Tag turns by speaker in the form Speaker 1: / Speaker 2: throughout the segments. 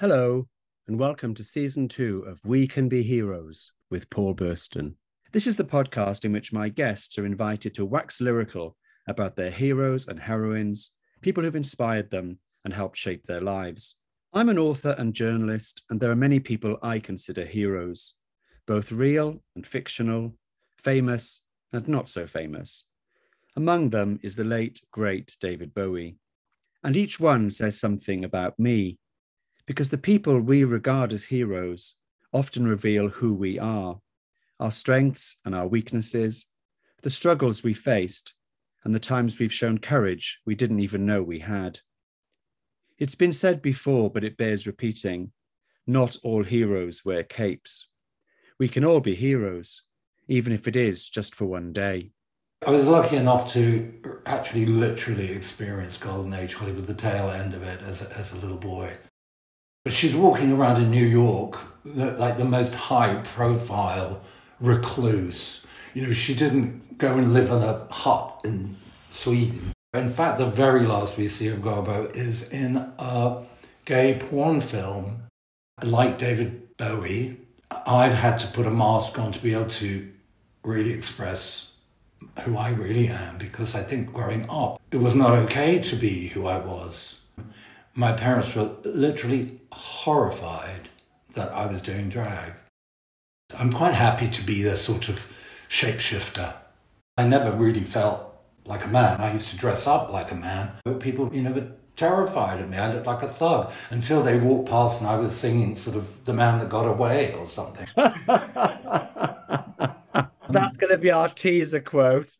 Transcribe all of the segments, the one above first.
Speaker 1: Hello, and welcome to season two of We Can Be Heroes with Paul Burston. This is the podcast in which my guests are invited to wax lyrical about their heroes and heroines, people who've inspired them and helped shape their lives. I'm an author and journalist, and there are many people I consider heroes, both real and fictional, famous and not so famous. Among them is the late, great David Bowie. And each one says something about me because the people we regard as heroes often reveal who we are, our strengths and our weaknesses, the struggles we faced, and the times we've shown courage we didn't even know we had. It's been said before, but it bears repeating not all heroes wear capes. We can all be heroes, even if it is just for one day.
Speaker 2: I was lucky enough to actually literally experience Golden Age Hollywood, the tail end of it as a, as a little boy. She's walking around in New York like the most high profile recluse. You know, she didn't go and live in a hut in Sweden. In fact, the very last we see of Garbo is in a gay porn film. Like David Bowie, I've had to put a mask on to be able to really express who I really am because I think growing up, it was not okay to be who I was my parents were literally horrified that I was doing drag. I'm quite happy to be the sort of shapeshifter. I never really felt like a man. I used to dress up like a man, but people, you know, were terrified of me. I looked like a thug until they walked past and I was singing sort of The Man That Got Away or something.
Speaker 1: That's going to be our teaser quote.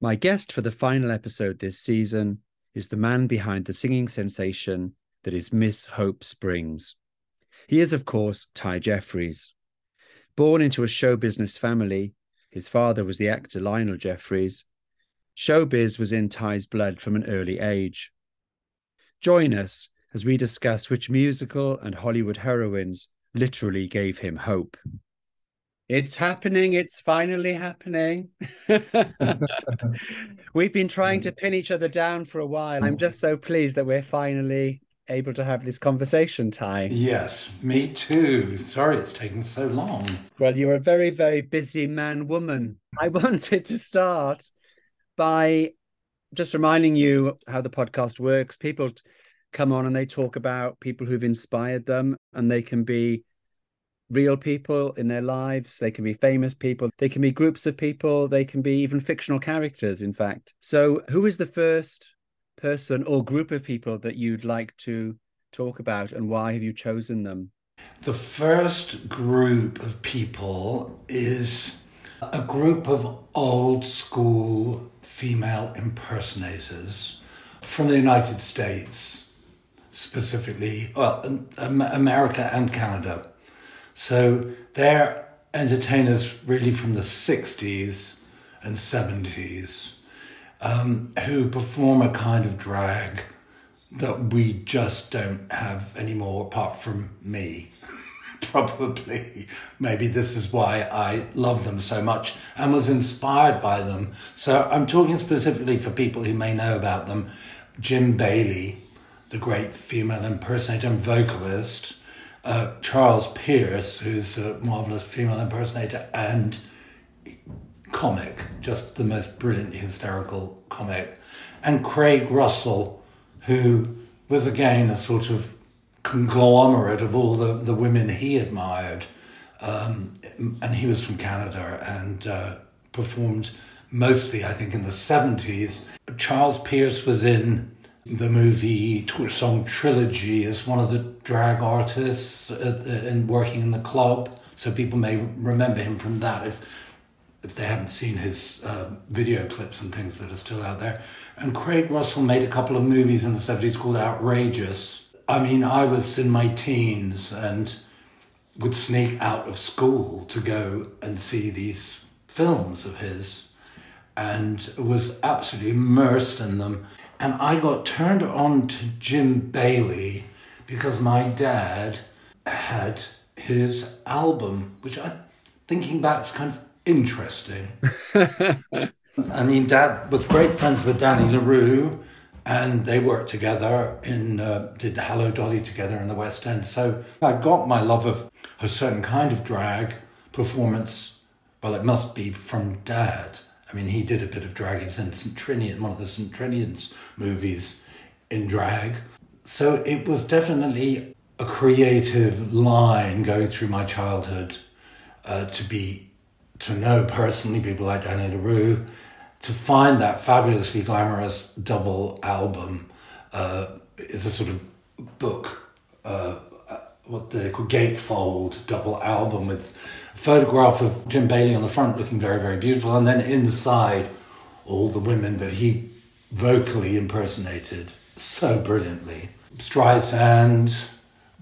Speaker 1: My guest for the final episode this season is the man behind the singing sensation that is Miss Hope Springs. He is, of course, Ty Jeffries. Born into a show business family, his father was the actor Lionel Jeffries. Showbiz was in Ty's blood from an early age. Join us as we discuss which musical and Hollywood heroines literally gave him hope. It's happening. It's finally happening. We've been trying to pin each other down for a while. I'm just so pleased that we're finally able to have this conversation, Ty.
Speaker 2: Yes, me too. Sorry it's taken so long.
Speaker 1: Well, you're a very, very busy man woman. I wanted to start by just reminding you how the podcast works. People come on and they talk about people who've inspired them, and they can be real people in their lives. They can be famous people. They can be groups of people. They can be even fictional characters, in fact. So, who is the first person or group of people that you'd like to talk about, and why have you chosen them?
Speaker 2: The first group of people is a group of old school female impersonators from the United States, specifically, well, America and Canada. So they're entertainers really from the 60s and 70s um, who perform a kind of drag that we just don't have anymore apart from me. Probably. Maybe this is why I love them so much and was inspired by them. So I'm talking specifically for people who may know about them. Jim Bailey, the great female impersonator and vocalist, uh, Charles Pierce, who's a marvelous female impersonator and comic, just the most brilliantly hysterical comic, and Craig Russell, who was again a sort of conglomerate of all the, the women he admired. Um, and he was from Canada and uh, performed mostly, I think, in the 70s. Charles Pierce was in the movie Song Trilogy is one of the drag artists and working in the club, so people may remember him from that if if they haven't seen his uh, video clips and things that are still out there. And Craig Russell made a couple of movies in the 70s called Outrageous. I mean, I was in my teens and would sneak out of school to go and see these films of his and was absolutely immersed in them. And I got turned on to Jim Bailey because my dad had his album, which I, thinking is kind of interesting. I mean, Dad was great friends with Danny LaRue, and they worked together in uh, did the Hello Dolly together in the West End. So I got my love of a certain kind of drag performance. Well, it must be from Dad. I mean, he did a bit of drag. He was in St. Trinian, one of the St. Trinian's movies in drag. So it was definitely a creative line going through my childhood uh, to be to know personally people like Danny LaRue to find that fabulously glamorous double album uh, is a sort of book, uh, uh, what they call gatefold double album with photograph of Jim Bailey on the front looking very, very beautiful, and then inside all the women that he vocally impersonated so brilliantly. Streisand,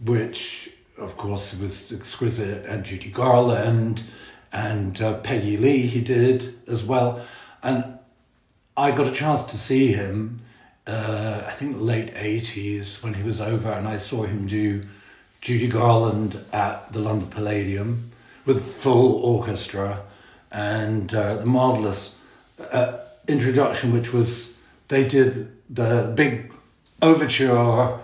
Speaker 2: which of course was exquisite, and Judy Garland, and uh, Peggy Lee he did as well. And I got a chance to see him, uh, I think late 80s when he was over, and I saw him do Judy Garland at the London Palladium with full orchestra and uh, the marvelous uh, introduction, which was they did the big overture.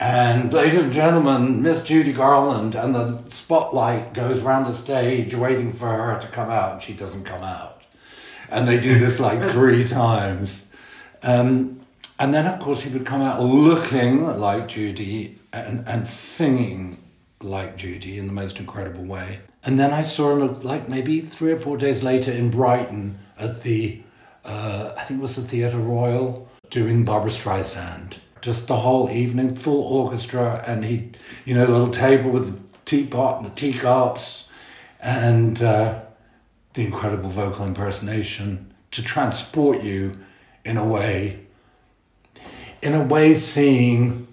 Speaker 2: And ladies and gentlemen, Miss Judy Garland, and the spotlight goes around the stage waiting for her to come out, and she doesn't come out and they do this like three times. Um, and then, of course, he would come out looking like Judy and, and singing like Judy in the most incredible way. And then I saw him like maybe three or four days later in Brighton at the, uh, I think it was the Theatre Royal, doing Barbra Streisand. Just the whole evening, full orchestra, and he, you know, the little table with the teapot and the teacups, and uh, the incredible vocal impersonation to transport you in a way, in a way, seeing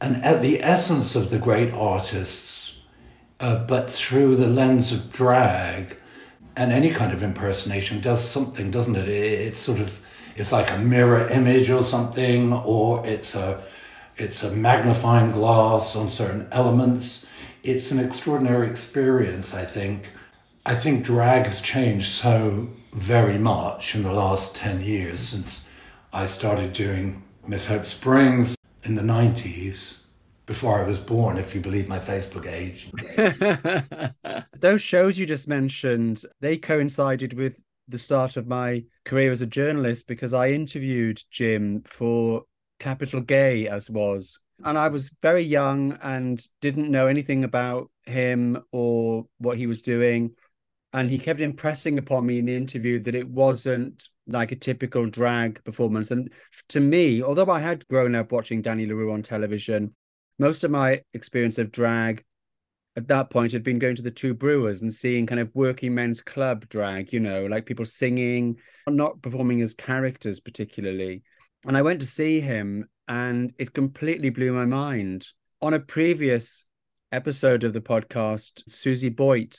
Speaker 2: and at the essence of the great artists, uh, but through the lens of drag and any kind of impersonation does something, doesn't it? it? It's sort of it's like a mirror image or something, or it's a it's a magnifying glass on certain elements. It's an extraordinary experience, I think, I think drag has changed so very much in the last 10 years since I started doing Miss Hope Springs in the 90s, before I was born, if you believe my Facebook age.
Speaker 1: Those shows you just mentioned, they coincided with the start of my career as a journalist because I interviewed Jim for Capital Gay as was. And I was very young and didn't know anything about him or what he was doing and he kept impressing upon me in the interview that it wasn't like a typical drag performance. And to me, although I had grown up watching Danny LaRue on television, most of my experience of drag at that point had been going to the two brewers and seeing kind of working men's club drag, you know, like people singing, not performing as characters particularly. And I went to see him and it completely blew my mind. On a previous episode of the podcast, Susie Boyd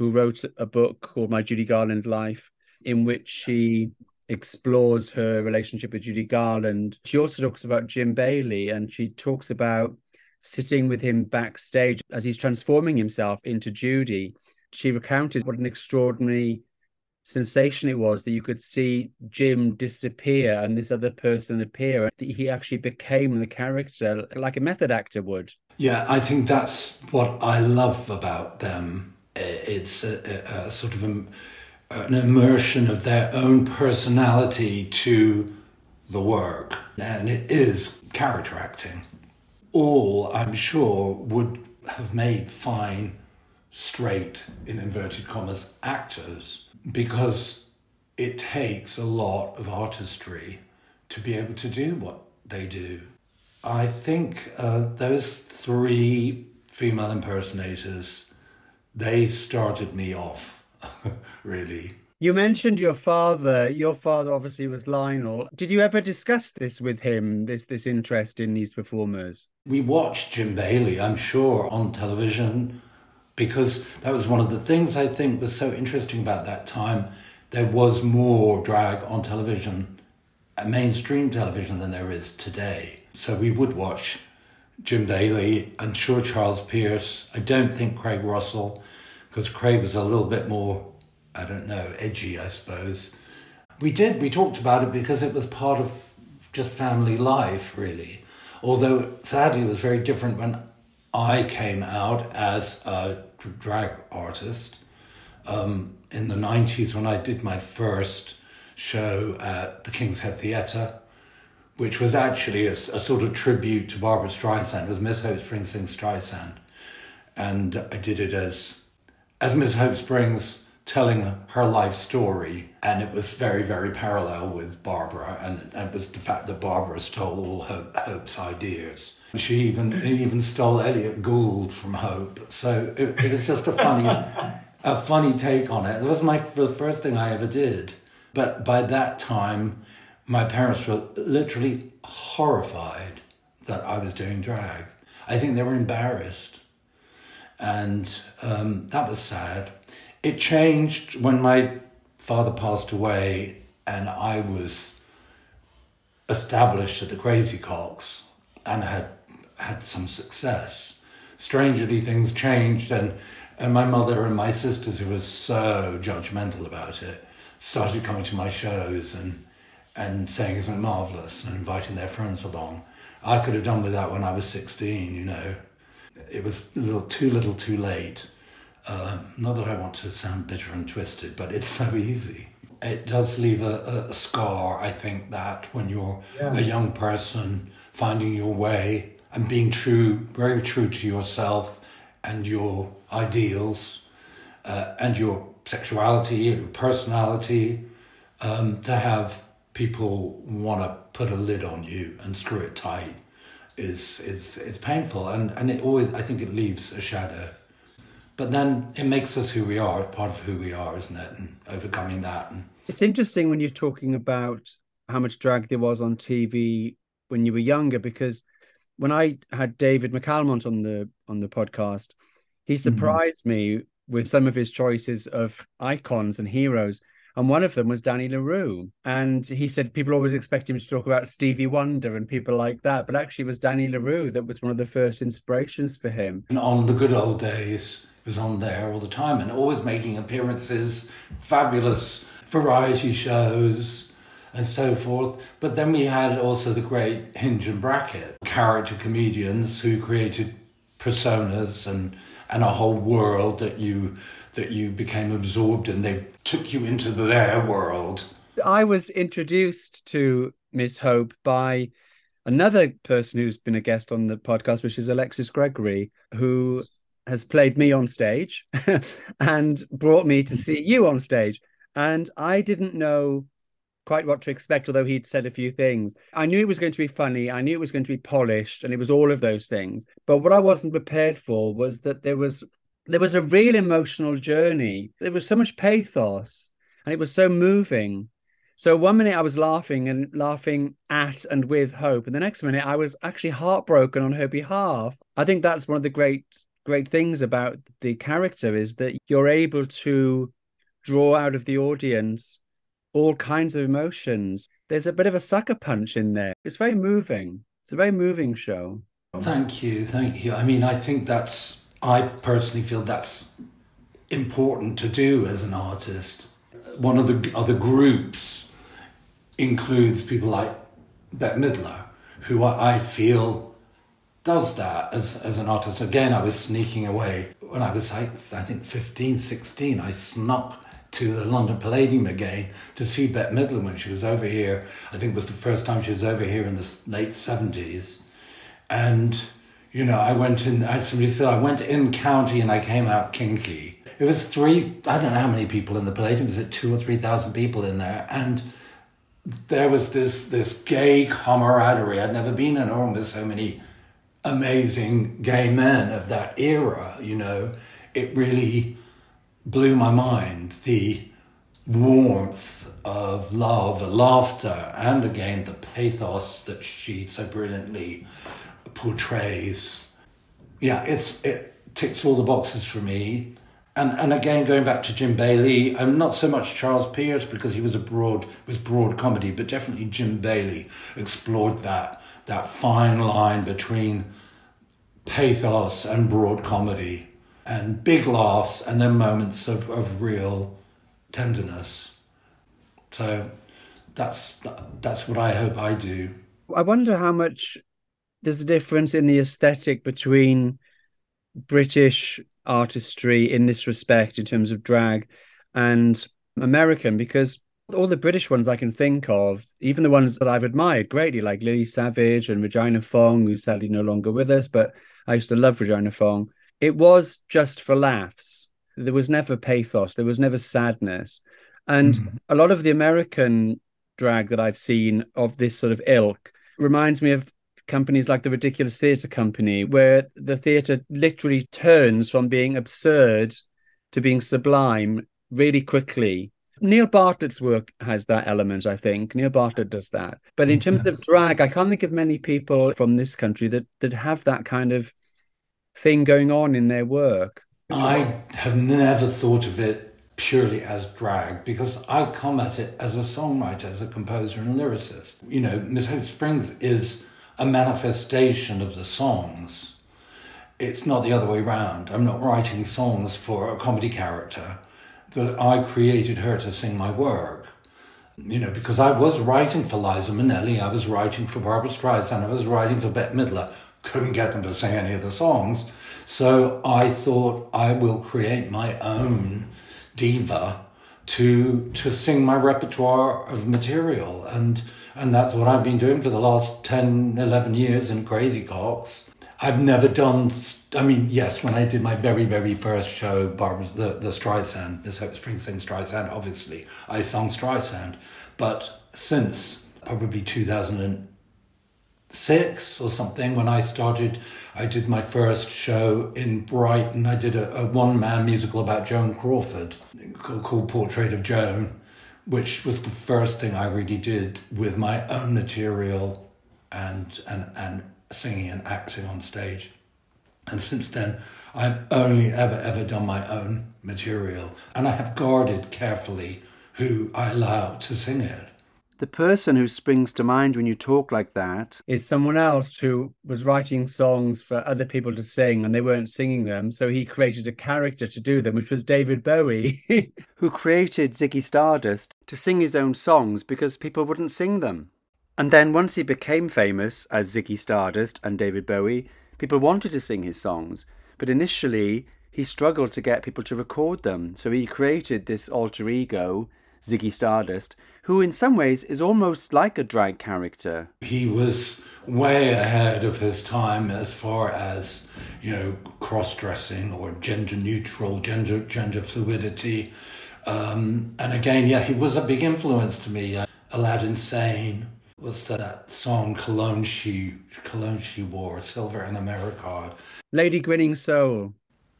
Speaker 1: who wrote a book called My Judy Garland Life, in which she explores her relationship with Judy Garland. She also talks about Jim Bailey and she talks about sitting with him backstage as he's transforming himself into Judy. She recounted what an extraordinary sensation it was that you could see Jim disappear and this other person appear. That he actually became the character like a method actor would.
Speaker 2: Yeah, I think that's what I love about them it's a, a, sort of a, an immersion of their own personality to the work, and it is character acting. All, I'm sure, would have made fine, straight, in inverted commas, actors because it takes a lot of artistry to be able to do what they do. I think uh, those three female impersonators they started me off, really.
Speaker 1: You mentioned your father. Your father obviously was Lionel. Did you ever discuss this with him? This this interest in these performers?
Speaker 2: We watched Jim Bailey, I'm sure, on television, because that was one of the things I think was so interesting about that time. There was more drag on television, uh, mainstream television, than there is today. So we would watch Jim Bailey, I'm sure Charles Pierce. I don't think Craig Russell, because Craig was a little bit more, I don't know, edgy, I suppose. We did, we talked about it because it was part of just family life, really. Although sadly, it was very different when I came out as a drag artist um, in the 90s when I did my first show at the King's Head Theatre, which was actually a, a sort of tribute to Barbra Streisand. It was Miss Hope Springs sings Streisand. And I did it as, as Miss Hope Springs telling her life story. And it was very, very parallel with Barbra. And, and it was the fact that Barbra stole all Hope, Hope's ideas. She even even stole Elliott Gould from Hope. So it, it was just a funny a funny take on it. It was my the first thing I ever did. But by that time, my parents were literally horrified that I was doing drag. I think they were embarrassed. And um, that was sad. It changed when my father passed away and I was established at the Crazy Coqs and had had some success. Strangely, things changed, and, and my mother and my sisters, who were so judgmental about it, started coming to my shows and and saying it's marvelous and inviting their friends along. I could have done with that when I was 16, you know. It was a little too little too late. Uh, not that I want to sound bitter and twisted, but it's so easy. It does leave a, a scar, I think, that when you're yeah. a young person finding your way and being true, very true to yourself and your ideals uh, and your sexuality, and your personality, um, to have people want to put a lid on you and screw it tight is is it's painful and and it always I think it leaves a shadow. But then it makes us who we are, part of who we are, isn't it? And overcoming that. And...
Speaker 1: It's interesting when you're talking about how much drag there was on TV when you were younger, because when I had David McAlmont on the on the podcast, he mm-hmm. surprised mm-hmm. me with some of his choices of icons and heroes. And one of them was Danny LaRue. And he said people always expect him to talk about Stevie Wonder and people like that. But actually, it was Danny LaRue that was one of the first inspirations for him.
Speaker 2: And on the good old days, was on there all the time and always making appearances, fabulous variety shows and so forth. But then we had also the great Hinge and Bracket character comedians who created personas and and a whole world that you that you became absorbed in. They took you into their world.
Speaker 1: I was introduced to Miss Hope by another person who's been a guest on the podcast, which is Alexis Gregory, who has played me on stage and brought me to see you on stage. And I didn't know quite what to expect, although he'd said a few things. I knew it was going to be funny. I knew it was going to be polished, and it was all of those things. But what I wasn't prepared for was that there was there was a real emotional journey. There was so much pathos, and it was so moving. So one minute I was laughing and laughing at and with Hope, and the next minute I was actually heartbroken on her behalf. I think that's one of the great great things about the character is that you're able to draw out of the audience all kinds of emotions. There's a bit of a sucker punch in there. It's very moving. It's a very moving show.
Speaker 2: Thank you. Thank you. I mean, I think that's, I personally feel that's important to do as an artist. One of the other groups includes people like Bette Midler, who I feel does that as, as an artist. Again, I was sneaking away when I was like, I think 15, 16. I snuck to the London Palladium again to see Bette Midler when she was over here. I think it was the first time she was over here in the late 70s. And, you know, I went in, as somebody said, I went in county and I came out kinky. It was three, I don't know how many people in the Palladium, was it two or 3,000 people in there? And there was this, this gay camaraderie. I'd never been in a room with so many amazing gay men of that era, you know. It really blew my mind the warmth of love, the laughter, and again the pathos that she so brilliantly portrays. Yeah, it's it ticks all the boxes for me. And and again going back to Jim Bailey, I'm not so much Charles Pierce because he was a broad was broad comedy, but definitely Jim Bailey explored that that fine line between pathos and broad comedy and big laughs and then moments of, of real tenderness. So that's that's what I hope I do.
Speaker 1: I wonder how much there's a difference in the aesthetic between British artistry in this respect, in terms of drag, and American, because all the British ones I can think of, even the ones that I've admired greatly, like Lily Savage and Regina Fong, who's sadly no longer with us, but I used to love Regina Fong. It was just for laughs. There was never pathos, there was never sadness. And mm-hmm. a lot of the American drag that I've seen of this sort of ilk reminds me of companies like the Ridiculous Theatre Company, where the theatre literally turns from being absurd to being sublime really quickly. Neil Bartlett's work has that element, I think. Neil Bartlett does that. But in terms yes. of mm-hmm. drag, I can't think of many people from this country that that have that kind of thing going on in their work.
Speaker 2: I have never thought of it purely as drag because I come at it as a songwriter, as a composer and lyricist. You know, Miss Hope Springs is a manifestation of the songs. It's not the other way around. I'm not writing songs for a comedy character. That I created her to sing my work. You know, because I was writing for Liza Minnelli, I was writing for Barbra Streisand, I was writing for Bette Midler. Couldn't get them to sing any of the songs. So I thought I will create my own diva to to sing my repertoire of material and and that's what I've been doing for the last 10 11 years in Crazy Coqs. I've never done I mean yes when I did my very very first show Barbra the, the Streisand Miss Hope Springs sings Streisand obviously I sung Streisand but since probably 2006 or something when I started. I did my first show in Brighton. I did a, a one man musical about Joan Crawford called Portrait of Joan, which was the first thing I really did with my own material and, and, and singing and acting on stage. And since then, I've only ever, ever done my own material. And I have guarded carefully who I allow to sing it
Speaker 1: the person who springs to mind when you talk like that is someone else who was writing songs for other people to sing and they weren't singing them. So he created a character to do them, which was David Bowie, who created Ziggy Stardust to sing his own songs because people wouldn't sing them. And then once he became famous as Ziggy Stardust and David Bowie, people wanted to sing his songs. But initially, he struggled to get people to record them. So he created this alter ego Ziggy Stardust, who in some ways is almost like a drag character.
Speaker 2: He was way ahead of his time as far as, you know, cross dressing or gender neutral, gender, gender fluidity. Um, and again, yeah, he was a big influence to me. Uh, Aladdin Sane was that song Cologne she, Cologne she wore, Silver and Americard.
Speaker 1: Lady Grinning Soul.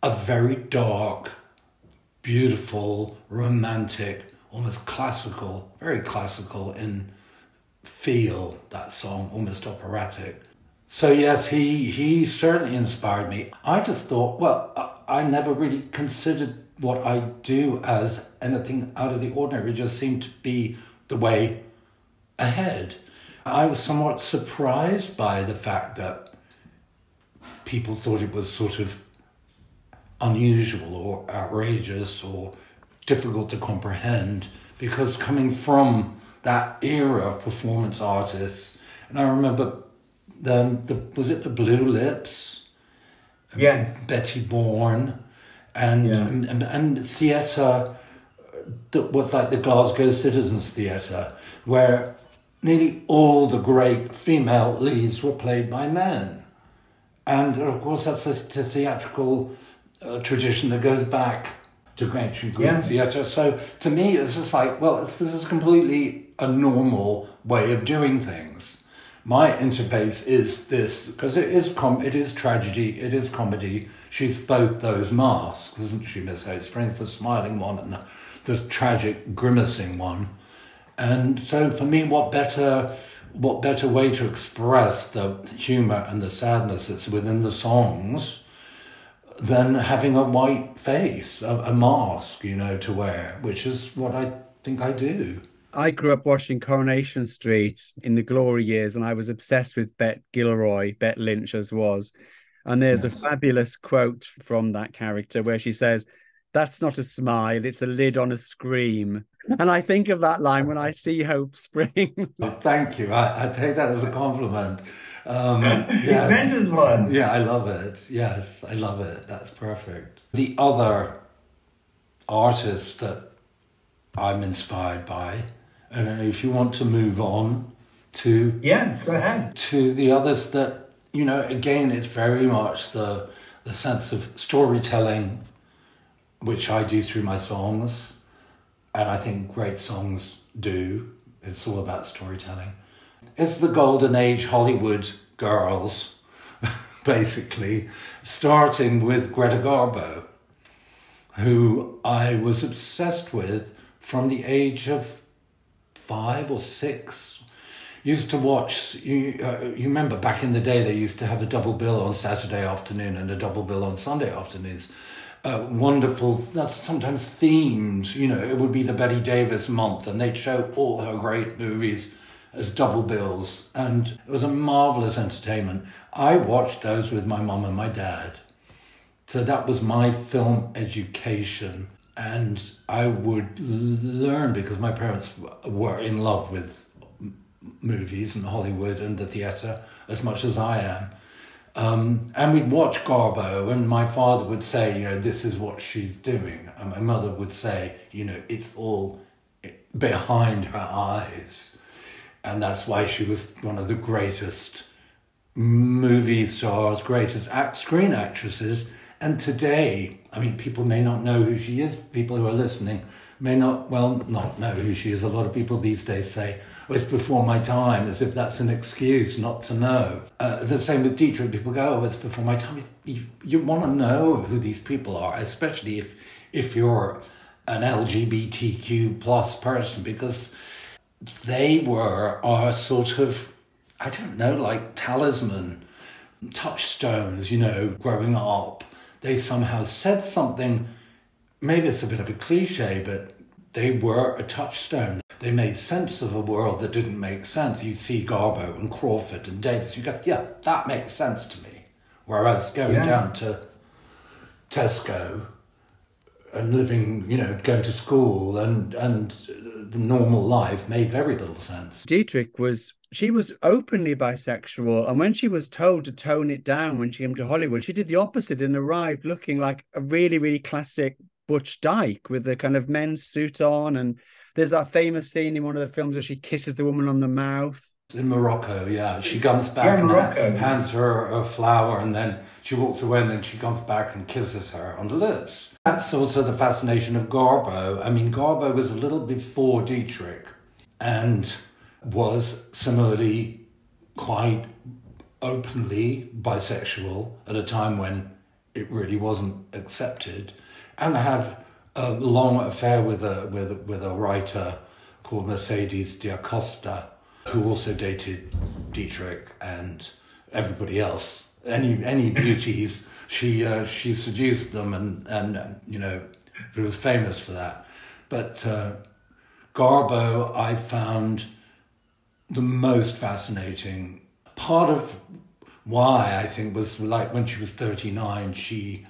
Speaker 2: A very dark, beautiful, romantic almost classical, very classical in feel, that song, almost operatic. So yes, he he certainly inspired me. I just thought, well, I, I never really considered what I do as anything out of the ordinary. It just seemed to be the way ahead. I was somewhat surprised by the fact that people thought it was sort of unusual or outrageous or difficult to comprehend because coming from that era of performance artists, and I remember the, the was it the Bloolips?
Speaker 1: Yes.
Speaker 2: Betty Bourne, and yeah. and, and, and theatre that was like the Glasgow Citizens Theatre, where nearly all the great female leads were played by men. And of course, that's a, a theatrical uh, tradition that goes back to ancient Greek yeah. theatre. So to me, it's just like, well, this is completely a normal way of doing things. My interface is this because it is com- it is tragedy, it is comedy. She's both those masks, isn't she, Miss Hope Springs, the smiling one and the, the tragic, grimacing one. And so for me, what better what better way to express the humour and the sadness that's within the songs than having a white face, a, a mask, you know, to wear, which is what I think I do.
Speaker 1: I grew up watching Coronation Street in the glory years, and I was obsessed with Bet Gilroy, Bet Lynch as was. And there's yes. a fabulous quote from that character where she says, That's not a smile, it's a lid on a scream. And I think of that line when I see Hope Springs.
Speaker 2: Thank you. I, I take that as a compliment. Um,
Speaker 3: yes. It meant one.
Speaker 2: Yeah, I love it. Yes, I love it. That's perfect. The other artist that I'm inspired by, and if you want to move on to
Speaker 3: yeah, go ahead
Speaker 2: to the others that you know. Again, it's very much the the sense of storytelling, which I do through my songs, and I think great songs do. It's all about storytelling. It's the golden age Hollywood girls, basically, starting with Greta Garbo, who I was obsessed with from the age of five or six. Used to watch, you, uh, you remember back in the day, they used to have a double bill on Saturday afternoon and a double bill on Sunday afternoons. Uh, wonderful, that's sometimes themed, you know, it would be the Bette Davis month and they'd show all her great movies as double bills, and it was a marvelous entertainment. I watched those with my mum and my dad. So that was my film education. And I would learn because my parents were in love with movies and Hollywood and the theatre as much as I am. Um, and we'd watch Garbo, and my father would say, you know, this is what she's doing. And my mother would say, you know, it's all behind her eyes and that's why she was one of the greatest movie stars, greatest act, screen actresses. And today, I mean, people may not know who she is. People who are listening may not, well, not know who she is. A lot of people these days say, it's before my time, as if that's an excuse not to know. Uh, the same with Dietrich. People go, oh, it's before my time. You, you want to know who these people are, especially if, if you're an LGBTQ plus person, because they were our sort of, I don't know, like talisman, touchstones, you know, growing up. They somehow said something, maybe it's a bit of a cliche, but they were a touchstone. They made sense of a world that didn't make sense. You see Garbo and Crawford and Davis, you go, yeah, that makes sense to me. Whereas going yeah. down to Tesco and living, you know, going to school and and the normal life made very little sense.
Speaker 1: Dietrich was she was openly bisexual, and when she was told to tone it down when she came to Hollywood, she did the opposite and arrived looking like a really, really classic Butch Dyke with the kind of men's suit on. And there's that famous scene in one of the films where she kisses the woman on the mouth.
Speaker 2: In Morocco, yeah. She comes back and hands her a flower, and then she walks away, and then she comes back and kisses her on the lips. That's also the fascination of Garbo. I mean, Garbo was a little before Dietrich and was similarly quite openly bisexual at a time when it really wasn't accepted, and had a long affair with a with with a writer called Mercedes de Acosta who also dated Dietrich and everybody else. Any any beauties, she uh, she seduced them, and and you know, she was famous for that. But uh, Garbo, I found the most fascinating. Part of why I think was like when she was thirty nine, she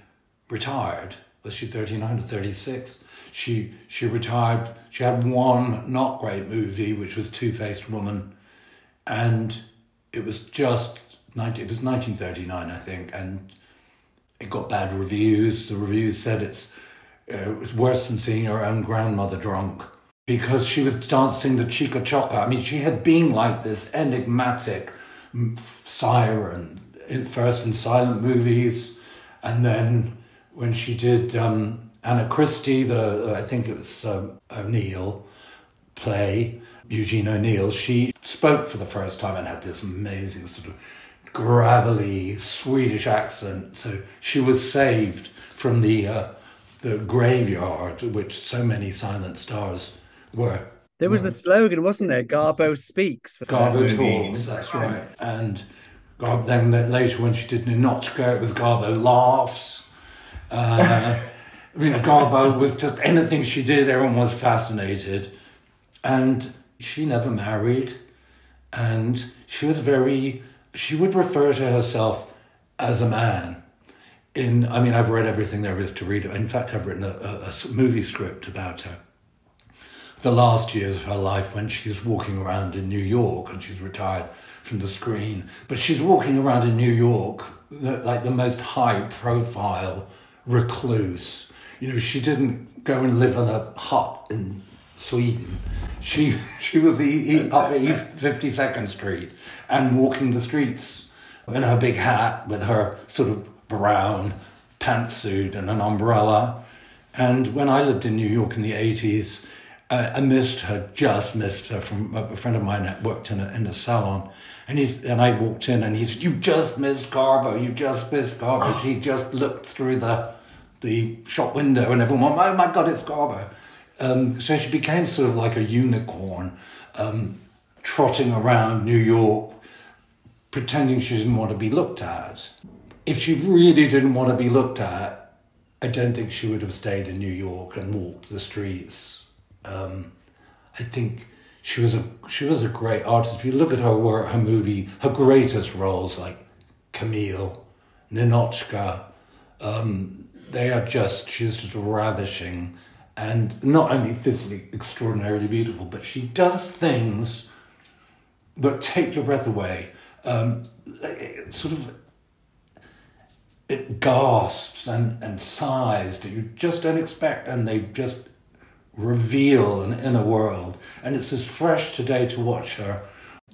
Speaker 2: retired. Was she thirty nine or thirty six? She she retired. She had one not great movie, which was Two Faced Woman, and it was just 19, it was nineteen thirty nine, I think, and it got bad reviews. The reviews said it's uh, it was worse than seeing her own grandmother drunk because she was dancing the chica choca. I mean, she had been like this enigmatic siren in first in silent movies, and then when she did um, Anna Christie, the I think it was um, O'Neill play, Eugene O'Neill, she spoke for the first time and had this amazing sort of gravelly Swedish accent. So she was saved from the uh, the graveyard, which so many silent stars were.
Speaker 1: There was the slogan, wasn't there? Garbo speaks.
Speaker 2: Garbo talks. That's right. And Garbo, then later when she did Ninotchka, it was Garbo laughs. Uh, I mean, Garbo was just anything she did, everyone was fascinated. And she never married. And she was very, she would refer to herself as a man. in, I mean, I've read everything there is to read. In fact, I've written a, a, a movie script about her. The last years of her life when she's walking around in New York and she's retired from the screen, but she's walking around in New York like the most high profile recluse. You know, she didn't go and live in a hut in Sweden. She she was up at East Fifty Second Street and walking the streets in her big hat with her sort of brown pantsuit and an umbrella. And when I lived in New York in the 80s, uh, I missed her, just missed her from a friend of mine that worked in a, in a salon. And he's, and I walked in and he said, you just missed Garbo, you just missed Garbo. She just looked through the, the shop window and everyone went, oh my God, it's Garbo. Um, so she became sort of like a unicorn, um, trotting around New York, pretending she didn't want to be looked at if she really didn't want to be looked at, I don't think she would have stayed in New York and walked the streets. Um, I think she was a she was a great artist. If you look at her work, her movie, her greatest roles like Camille, Ninotchka, um, they are just she's just ravishing and not only physically extraordinarily beautiful, but she does things that take your breath away. Um, sort of it gasps and, and sighs that you just don't expect, and they just reveal an inner world. And it's as fresh today to watch her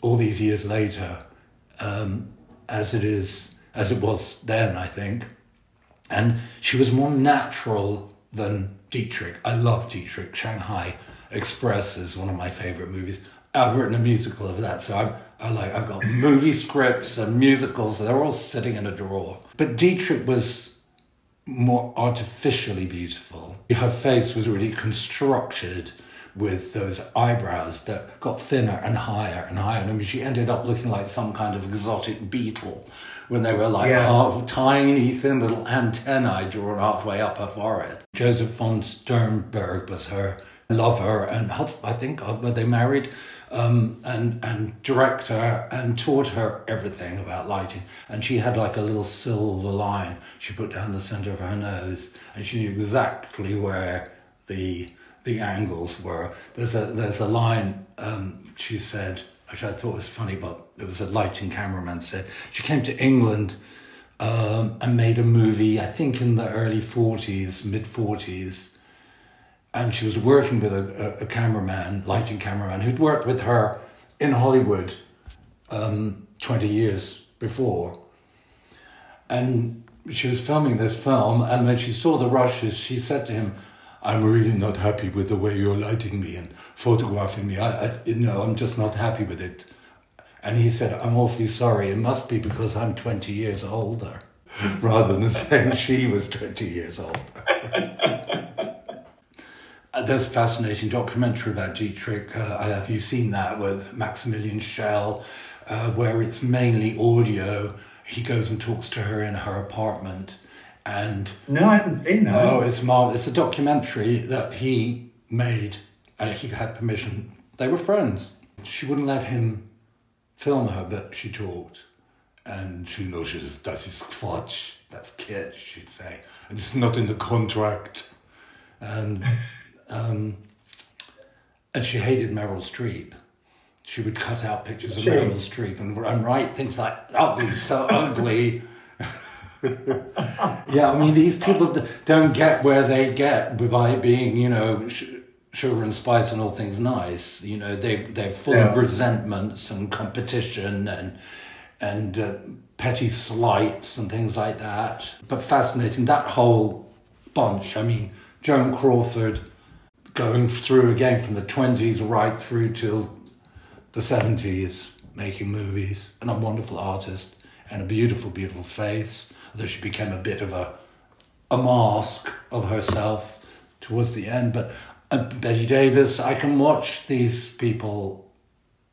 Speaker 2: all these years later um, as it is as it was then, I think. And she was more natural than Dietrich. I love Dietrich. Shanghai Express is one of my favorite movies. I've written a musical of that, so I'm, I like I've got movie scripts and musicals. They're all sitting in a drawer. But Dietrich was more artificially beautiful. Her face was really constructed with those eyebrows that got thinner and higher and higher. And I mean, she ended up looking like some kind of exotic beetle when they were like yeah. half, tiny, thin little antennae drawn halfway up her forehead. Josef von Sternberg was her lover, and I think uh, were they married? um, and and her and taught her everything about lighting. And she had like a little silver line she put down the center of her nose, and she knew exactly where the the angles were. There's a there's a line um, she said, which I thought was funny, but it was a lighting cameraman said she came to England. Um, and made a movie, I think in the early 40s, mid 40s, and she was working with a, a, cameraman, lighting cameraman, who'd worked with her in Hollywood um, 20 years before. And she was filming this film, and when she saw the rushes, she said to him, I'm really not happy with the way you're lighting me and photographing me. I, I, you know, I'm just not happy with it. And he said, I'm awfully sorry. It must be because I'm 20 years older, rather than saying she was 20 years older. Uh, there's a fascinating documentary about Dietrich. Uh, have you seen that with Maximilian Schell, uh, where it's mainly audio? He goes and talks to her in her apartment, and
Speaker 3: no, I haven't seen that.
Speaker 2: Oh, it's marvelous. It's a documentary that he made. Uh, he had permission. They were friends. She wouldn't let him film her, but she talked, and she knows she's das ist Quatsch. That's kid, she'd say. It's not in the contract, and. Um, and she hated Meryl Streep. She would cut out pictures of Meryl Streep and, and write things like ugly, so ugly. yeah, I mean, these people don't get where they get by being, you know, sugar and spice and all things nice. You know, they they're full yeah. of resentments and competition and and uh, petty slights and things like that. But fascinating that whole bunch. I mean, Joan Crawford going through again from the 20s right through till the 70s, making movies, and a wonderful artist, and a beautiful, beautiful face, although she became a bit of a, a mask of herself towards the end. But uh, Bette Davis, I can watch these people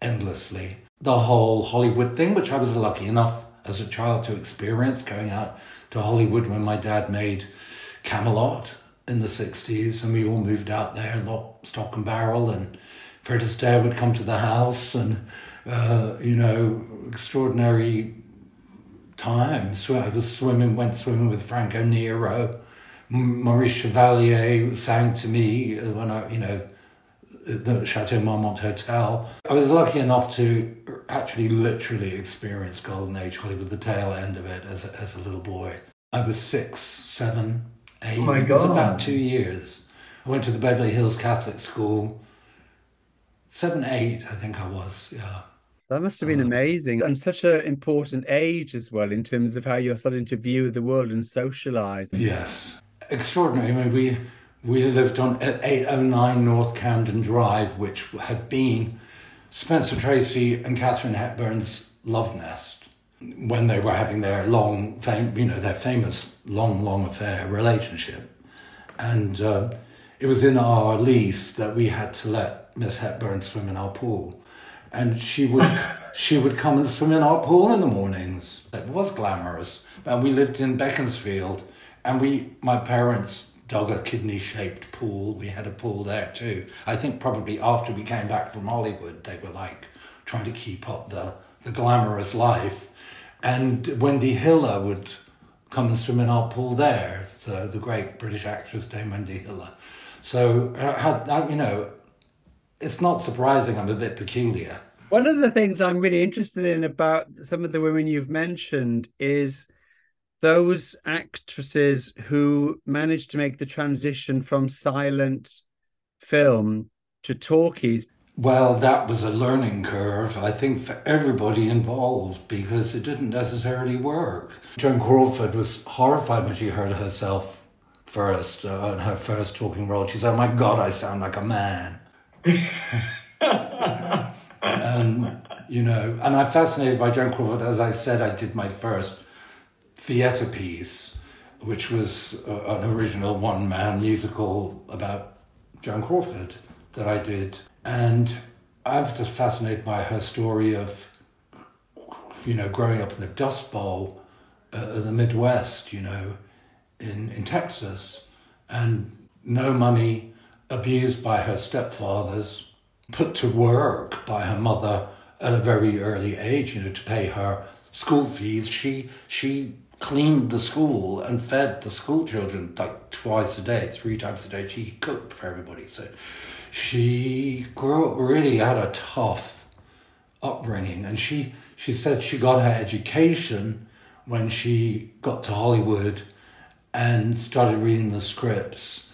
Speaker 2: endlessly. The whole Hollywood thing, which I was lucky enough as a child to experience, going out to Hollywood when my dad made Camelot in the 60s, and we all moved out there, lock, stock and barrel, and Fred Astaire would come to the house, and, uh, you know, extraordinary time. So I was swimming, went swimming with Franco Nero. Maurice Chevalier sang to me when I, you know, the Chateau Marmont Hotel. I was lucky enough to actually literally experience Golden Age Hollywood, the tail end of it as a, as a little boy. I was six, seven, eight.
Speaker 3: Oh my God.
Speaker 2: It was about two years. I went to the Beverly Hills Catholic School. Seven, eight, I think I was, yeah.
Speaker 1: That must have been
Speaker 2: Uh,
Speaker 1: amazing and such an important age as well in terms of how you're starting to view the world and socialize.
Speaker 2: Yes, extraordinary. I mean, we we lived on 809 North Camden Drive, which had been Spencer Tracy and Katharine Hepburn's love nest when they were having their long, fam- you know, their famous long, long affair relationship, and um, it was in our lease that we had to let Miss Hepburn swim in our pool. And she would she would come and swim in our pool in the mornings. It was glamorous. And we lived in Beaconsfield and we my parents dug a kidney shaped pool. We had a pool there too. I think probably after we came back from Hollywood they were like trying to keep up the, the glamorous life. And Wendy Hiller would come and swim in our pool there. So the great British actress Dame Wendy Hiller. So uh, I had, you know, it's not surprising I'm a bit peculiar.
Speaker 1: One of the things I'm really interested in about some of the women you've mentioned is those actresses who managed to make the transition from silent film to talkies.
Speaker 2: Well, that was a learning curve, I think, for everybody involved because it didn't necessarily work. Joan Crawford was horrified when she heard herself first, uh, in her first talking role. She said, Oh my God, I sound like a man. and, you know, and I'm fascinated by Joan Crawford. As I said, I did my first theatre piece, which was uh, an original one man musical about Joan Crawford that I did. And I'm just fascinated by her story of, you know, growing up in the Dust Bowl uh, the Midwest, you know, in, in Texas, and no money, abused by her stepfathers, put to work by her mother at a very early age, you know, to pay her school fees. She she cleaned the school and fed the school children like twice a day, three times a day. She cooked for everybody. So she grew up really had a tough upbringing and she she said she got her education when she got to Hollywood and started reading the scripts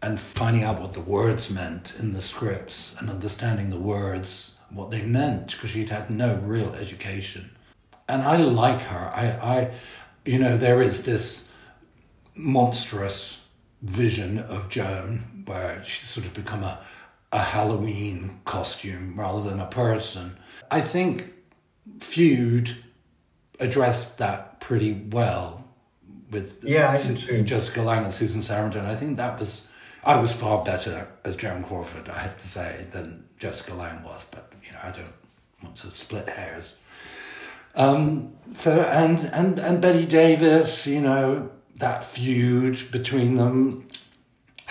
Speaker 2: and finding out what the words meant in the scripts and understanding the words what they meant because she'd had no real education. And I like her. I I you know there is this monstrous vision of Joan where she's sort of become a, a Halloween costume rather than a person. I think Feud addressed that pretty well with
Speaker 3: Yeah,
Speaker 2: Su-. Jessica Lange and Susan Sarandon. I think that was I was far better as Joan Crawford, I have to say, than Jessica Lange was, but you know, I don't want to split hairs. Um, so and and and Bette Davis, you know, that feud between them,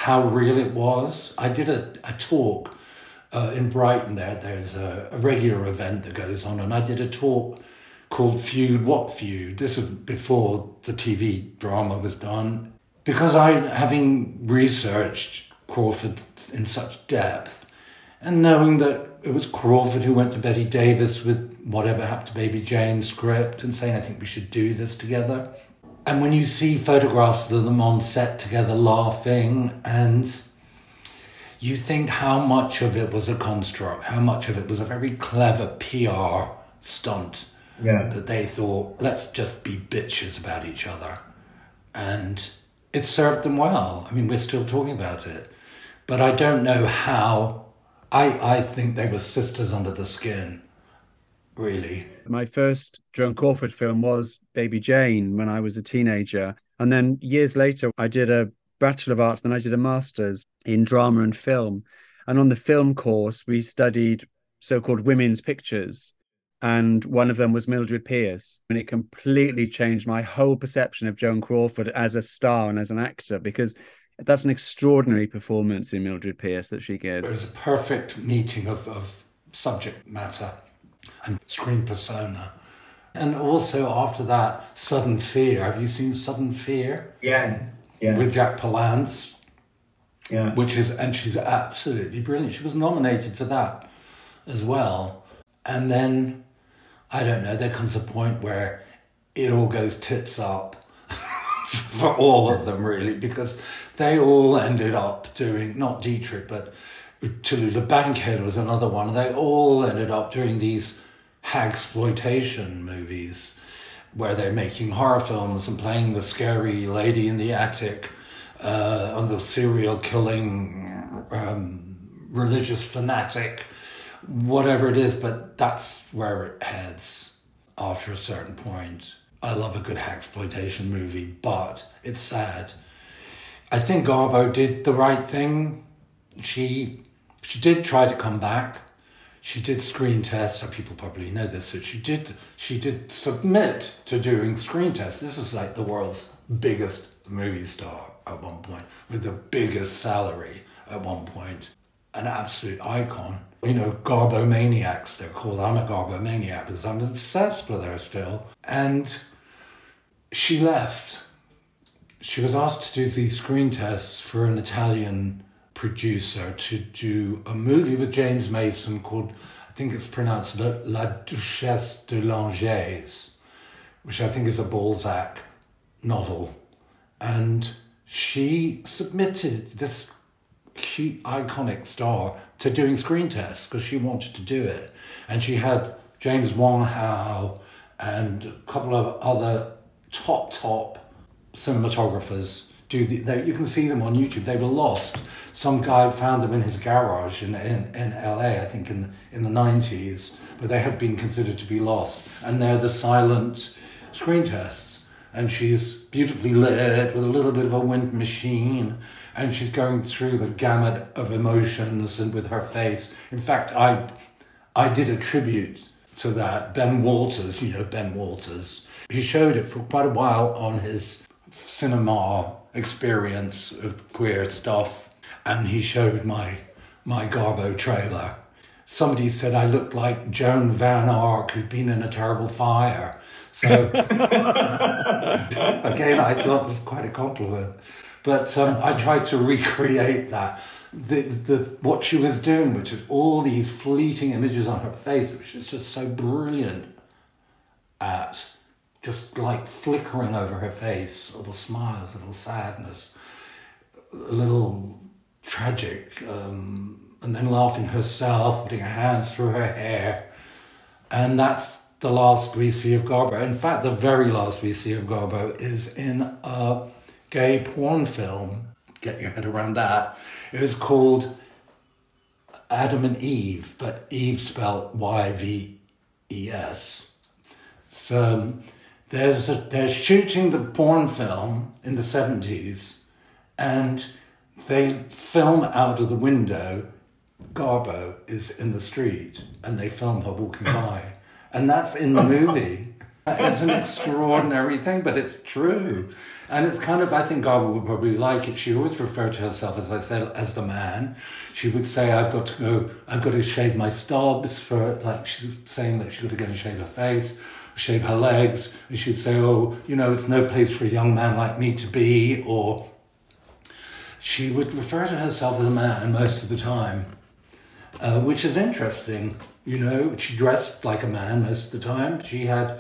Speaker 2: how real it was. I did a, a talk uh, in Brighton. There, there's a, a regular event that goes on, and I did a talk called Feud. What feud? This was before the TV drama was done. Because I, having researched Crawford in such depth, and knowing that it was Crawford who went to Bette Davis with whatever happened to Baby Jane script and saying, I think we should do this together. And when you see photographs of them on set together laughing, and you think how much of it was a construct, how much of it was a very clever PR stunt
Speaker 3: Yeah.
Speaker 2: that they thought, let's just be bitches about each other. And it served them well. I mean, we're still talking about it. But I don't know how. I, I think they were sisters under the skin, really.
Speaker 1: My first Joan Crawford film was Baby Jane when I was a teenager. And then years later, I did a Bachelor of Arts, then I did a master's in drama and film. And on the film course, we studied so called women's pictures. And one of them was Mildred Pierce. And it completely changed my whole perception of Joan Crawford as a star and as an actor, because that's an extraordinary performance in Mildred Pierce that she
Speaker 2: gives.
Speaker 1: It
Speaker 2: was a perfect meeting of, of subject matter and screen persona. And also after that, Sudden Fear. Have you seen Sudden Fear?
Speaker 3: Yes. Yes.
Speaker 2: With Jack Palance,
Speaker 3: yeah.
Speaker 2: which is, and she's absolutely brilliant. She was nominated for that as well. And then, I don't know, there comes a point where it all goes tits up for all of them, really, because they all ended up doing, not Dietrich, but Tallulah Bankhead was another one. They all ended up doing these hag exploitation movies where they're making horror films and playing the scary lady in the attic uh, on the serial killing um, religious fanatic, whatever it is, but that's where it heads after a certain point. I love a good exploitation movie, but it's sad. I think Garbo did the right thing. She she did try to come back. She did screen tests. So people probably know this. She did she did submit to doing screen tests. This is like the world's biggest movie star at one point with the biggest salary at one point. An absolute icon. You know, Garbo maniacs, they're called. I'm a Garbo maniac because I'm obsessed with her still. And she left. She was asked to do these screen tests for an Italian producer to do a movie with James Mason called, I think it's pronounced La Duchesse de Langeais, which I think is a Balzac novel. And she submitted this cute, iconic star to doing screen tests because she wanted to do it. And she had James Wong Howe and a couple of other top, top cinematographers do the, they, you can see them on YouTube. They were lost. Some guy found them in his garage in, in, in LA, I think in, in the 90s, but they had been considered to be lost. And they're the silent screen tests. And she's beautifully lit with a little bit of a wind machine. And she's going through the gamut of emotions and with her face. In fact, I, I did a tribute to that. Ben Walters, you know, Ben Walters. He showed it for quite a while on his cinema experience of queer stuff, and he showed my my Garbo trailer. Somebody said I looked like Joan Van Ark who'd been in a terrible fire. So again, I thought it was quite a compliment. But um, I tried to recreate that. The, the what she was doing, which is all these fleeting images on her face, which is just so brilliant at just like flickering over her face, little smiles, little sadness, a little tragic, um, and then laughing herself, putting her hands through her hair. And that's the last we see of Garbo. In fact, the very last we see of Garbo is in a gay porn film. Get your head around that. It was called Adam and Eve, but Eve spelled Y V E S. So there's a, they're shooting the porn film in the 70s and they film out of the window garbo is in the street and they film her walking by. And that's in the movie. It's an extraordinary thing but it's true. And it's kind of i think garbo would probably like it. She always referred to herself as i said as the man. She would say i've got to go i've got to shave my stubs for like she was saying that she got to go and shave her face shave her legs, and she'd say, Oh, you know, it's no place for a young man like me to be, or she would refer to herself as a man most of the time, uh, which is interesting. You know, she dressed like a man most of the time. She had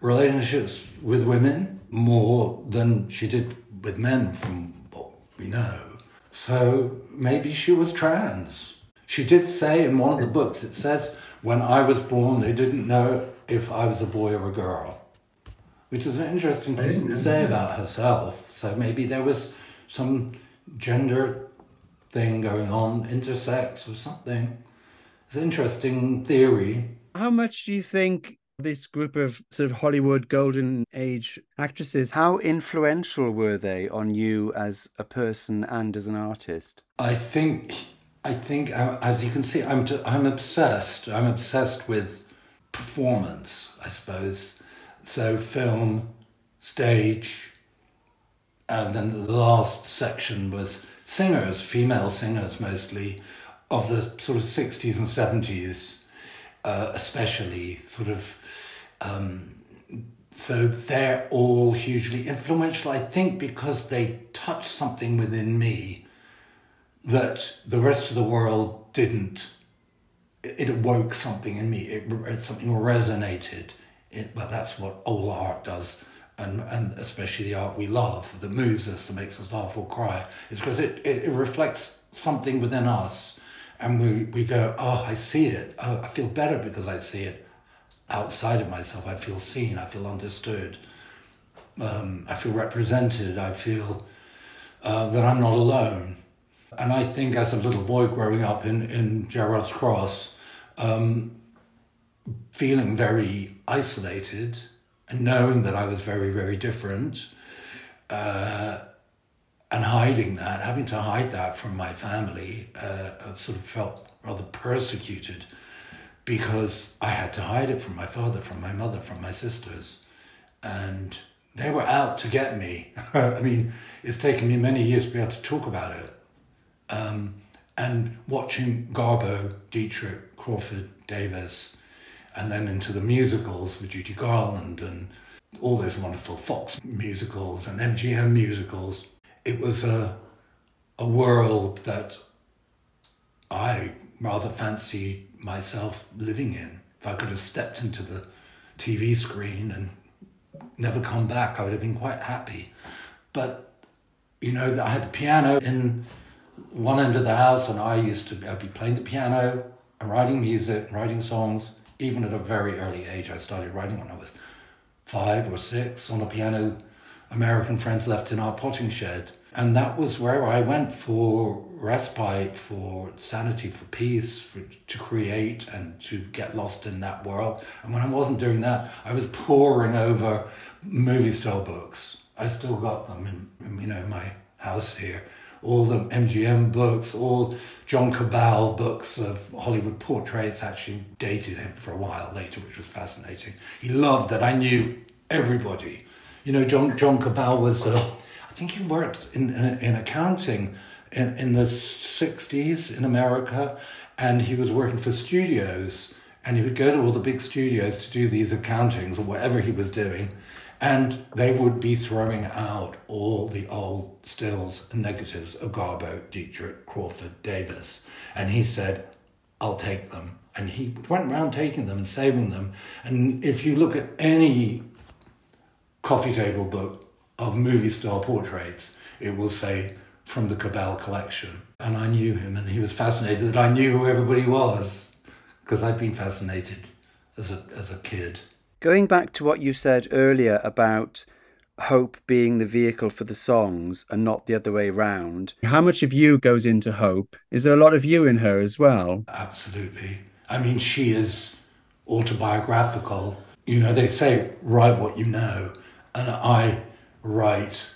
Speaker 2: relationships with women more than she did with men, from what we know. So maybe she was trans. She did say in one of the books, it says, when I was born, they didn't know if I was a boy or a girl, which is an interesting thing to say about herself. So maybe there was some gender thing going on, intersex or something. It's an interesting theory.
Speaker 1: How much do you think this group of sort of Hollywood golden age actresses, how influential were they on you as a person and as an artist?
Speaker 2: I think, I think, uh, as you can see, I'm, I'm obsessed. I'm obsessed with performance, I suppose. So film, stage, and then the last section was singers, female singers mostly, of the sort of 60s and 70s, uh, especially sort of um, So they're all hugely influential, I think, because they touch something within me that the rest of the world didn't. It awoke something in me. It, something resonated. It, but that's what all art does, and and especially the art we love that moves us, that makes us laugh or cry, is because it, it, it reflects something within us, and we we go, oh, I see it. Oh, I feel better because I see it outside of myself. I feel seen. I feel understood. Um, I feel represented. I feel uh, that I'm not alone. And I think as a little boy growing up in, in Gerrard's Cross, um, feeling very isolated and knowing that I was very, very different, uh, and hiding that, having to hide that from my family, uh, I sort of felt rather persecuted because I had to hide it from my father, from my mother, from my sisters. And they were out to get me. I mean, it's taken me many years to be able to talk about it. Um, and watching Garbo, Dietrich, Crawford, Davis, and then into the musicals with Judy Garland and all those wonderful Fox musicals and MGM musicals, it was a, a world that I rather fancied myself living in. If I could have stepped into the TV screen and never come back, I would have been quite happy. But, you know, I had the piano in one end of the house, and I used to I'd be playing the piano and writing music, writing songs. Even at a very early age, I started writing when I was five or six on a piano American friends left in our potting shed. And that was where I went for respite, for sanity, for peace, for, to create and to get lost in that world. And when I wasn't doing that, I was poring over movie style books. I still got them in, in you know my house here. All the MGM books, all John Kobal books of Hollywood portraits actually dated him for a while later, which was fascinating. He loved that I knew everybody. You know, John John Kobal was. Uh, think he worked in, in, in accounting in, in the 60s in America, and he was working for studios. And he would go to all the big studios to do these accountings or whatever he was doing, and they would be throwing out all the old stills and negatives of Garbo, Dietrich, Crawford, Davis. And he said, I'll take them. And he went around taking them and saving them. And if you look at any coffee table book of movie star portraits, it will say from the Kobal collection. And I knew him, and he was fascinated that I knew who everybody was, because I'd been fascinated as a, as a kid.
Speaker 1: Going back to what you said earlier about Hope being the vehicle for the songs and not the other way round, how much of you goes into Hope? Is there a lot of you in her as well?
Speaker 2: Absolutely. I mean, she is autobiographical. You know, they say, write what you know. And I write.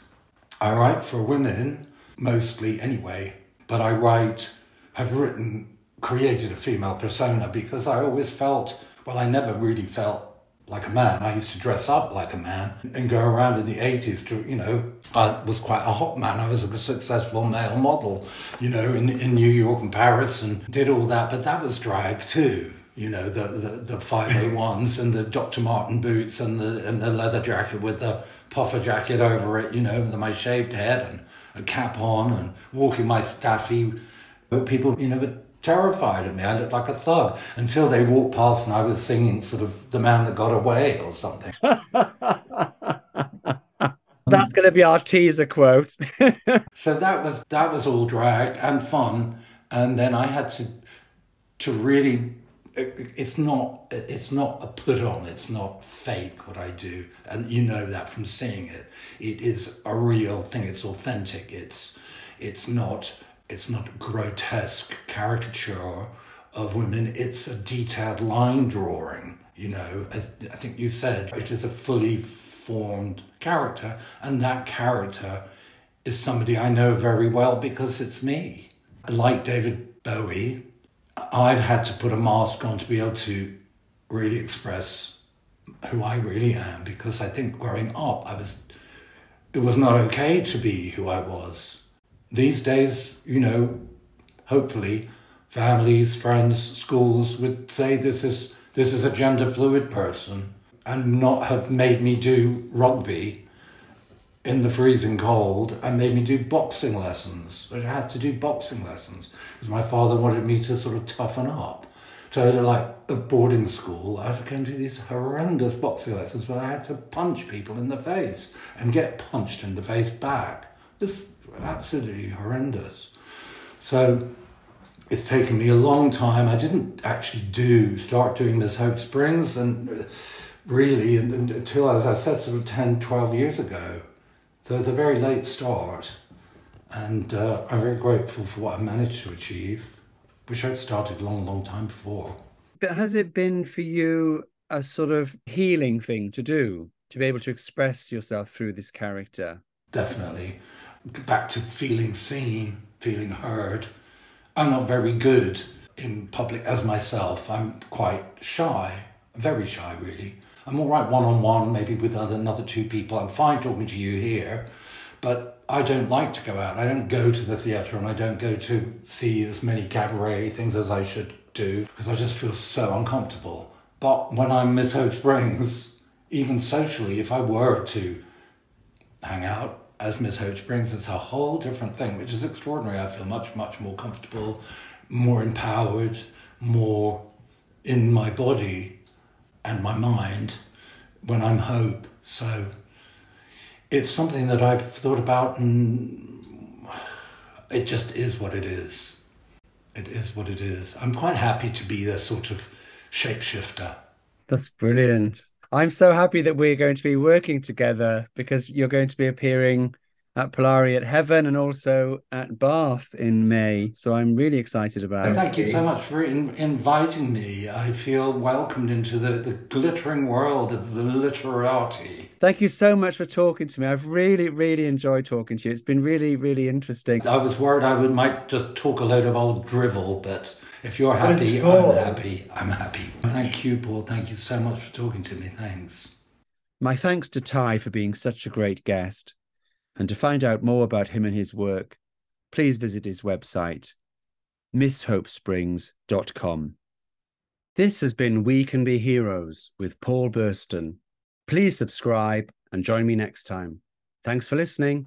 Speaker 2: I write for women, mostly anyway, but I write, have written, created a female persona because I always felt, well, I never really felt like a man. I used to dress up like a man and go around in the 80s to, you know, I was quite a hot man. I was a successful male model, you know, in, in New York and Paris and did all that, but that was drag too. You know, the, the, the 501s and the Dr. Martin boots and the, and the leather jacket with the puffer jacket over it, you know, with my shaved head and a cap on and walking my staffy. People, you know, terrified of me. I looked like a thug until they walked past and I was singing sort of The Man That Got Away or something.
Speaker 1: That's going to be our teaser quote.
Speaker 2: so that was that was all drag and fun, and then I had to to really it's not it's not a put on it's not fake what i do and you know that from seeing it it is a real thing it's authentic it's it's not it's not a grotesque caricature of women it's a detailed line drawing you know i think you said it is a fully formed character and that character is somebody i know very well because it's me like david bowie I've had to put a mask on to be able to really express who I really am because I think growing up I was it was not okay to be who I was. These days, you know, hopefully families, friends, schools would say this is this is a gender fluid person. and not have made me do rugby in the freezing cold and made me do boxing lessons. I had to do boxing lessons because my father wanted me to sort of toughen up. So to like a boarding school, I had to go do these horrendous boxing lessons where I had to punch people in the face and get punched in the face back. Just absolutely horrendous. So it's taken me a long time. I didn't actually do start doing this Hope Springs and really and until as I said sort of 10, 12 years ago. So it's a very late start, and uh, I'm very grateful for what I managed to achieve. Wish I'd started a long, long time before.
Speaker 1: But has it been for you a sort of healing thing to do, to be able to express yourself through this character?
Speaker 2: Definitely. Back to feeling seen, feeling heard. I'm not very good in public as myself. I'm quite shy, very shy, really. I'm all right one on one, maybe with other, another two people. I'm fine talking to you here, but I don't like to go out. I don't go to the theatre and I don't go to see as many cabaret things as I should do because I just feel so uncomfortable. But when I'm Miss Hope Springs, even socially, if I were to hang out as Miss Hope Springs, it's a whole different thing, which is extraordinary. I feel much, much more comfortable, more empowered, more in my body and my mind when I'm Hope. So it's something that I've thought about, and it just is what it is. It is what it is. I'm quite happy to be a sort of shapeshifter.
Speaker 1: That's brilliant. I'm so happy that we're going to be working together because you're going to be appearing at Polari at Heaven and also at Bath in May. So I'm really excited about
Speaker 2: it. Thank you so much for in- inviting me. I feel welcomed into the, the glittering world of the literati.
Speaker 1: Thank you so much for talking to me. I've really, really enjoyed talking to you. It's been really, really interesting.
Speaker 2: I was worried I would might just talk a load of old drivel, but if you're happy, I'm happy. I'm happy. Thank you, Paul. Thank you so much for talking to me. Thanks.
Speaker 1: My thanks to Ty for being such a great guest. And to find out more about him and his work, please visit his website, misshopesprings.com. This has been We Can Be Heroes with Paul Burston. Please subscribe and join me next time. Thanks for listening.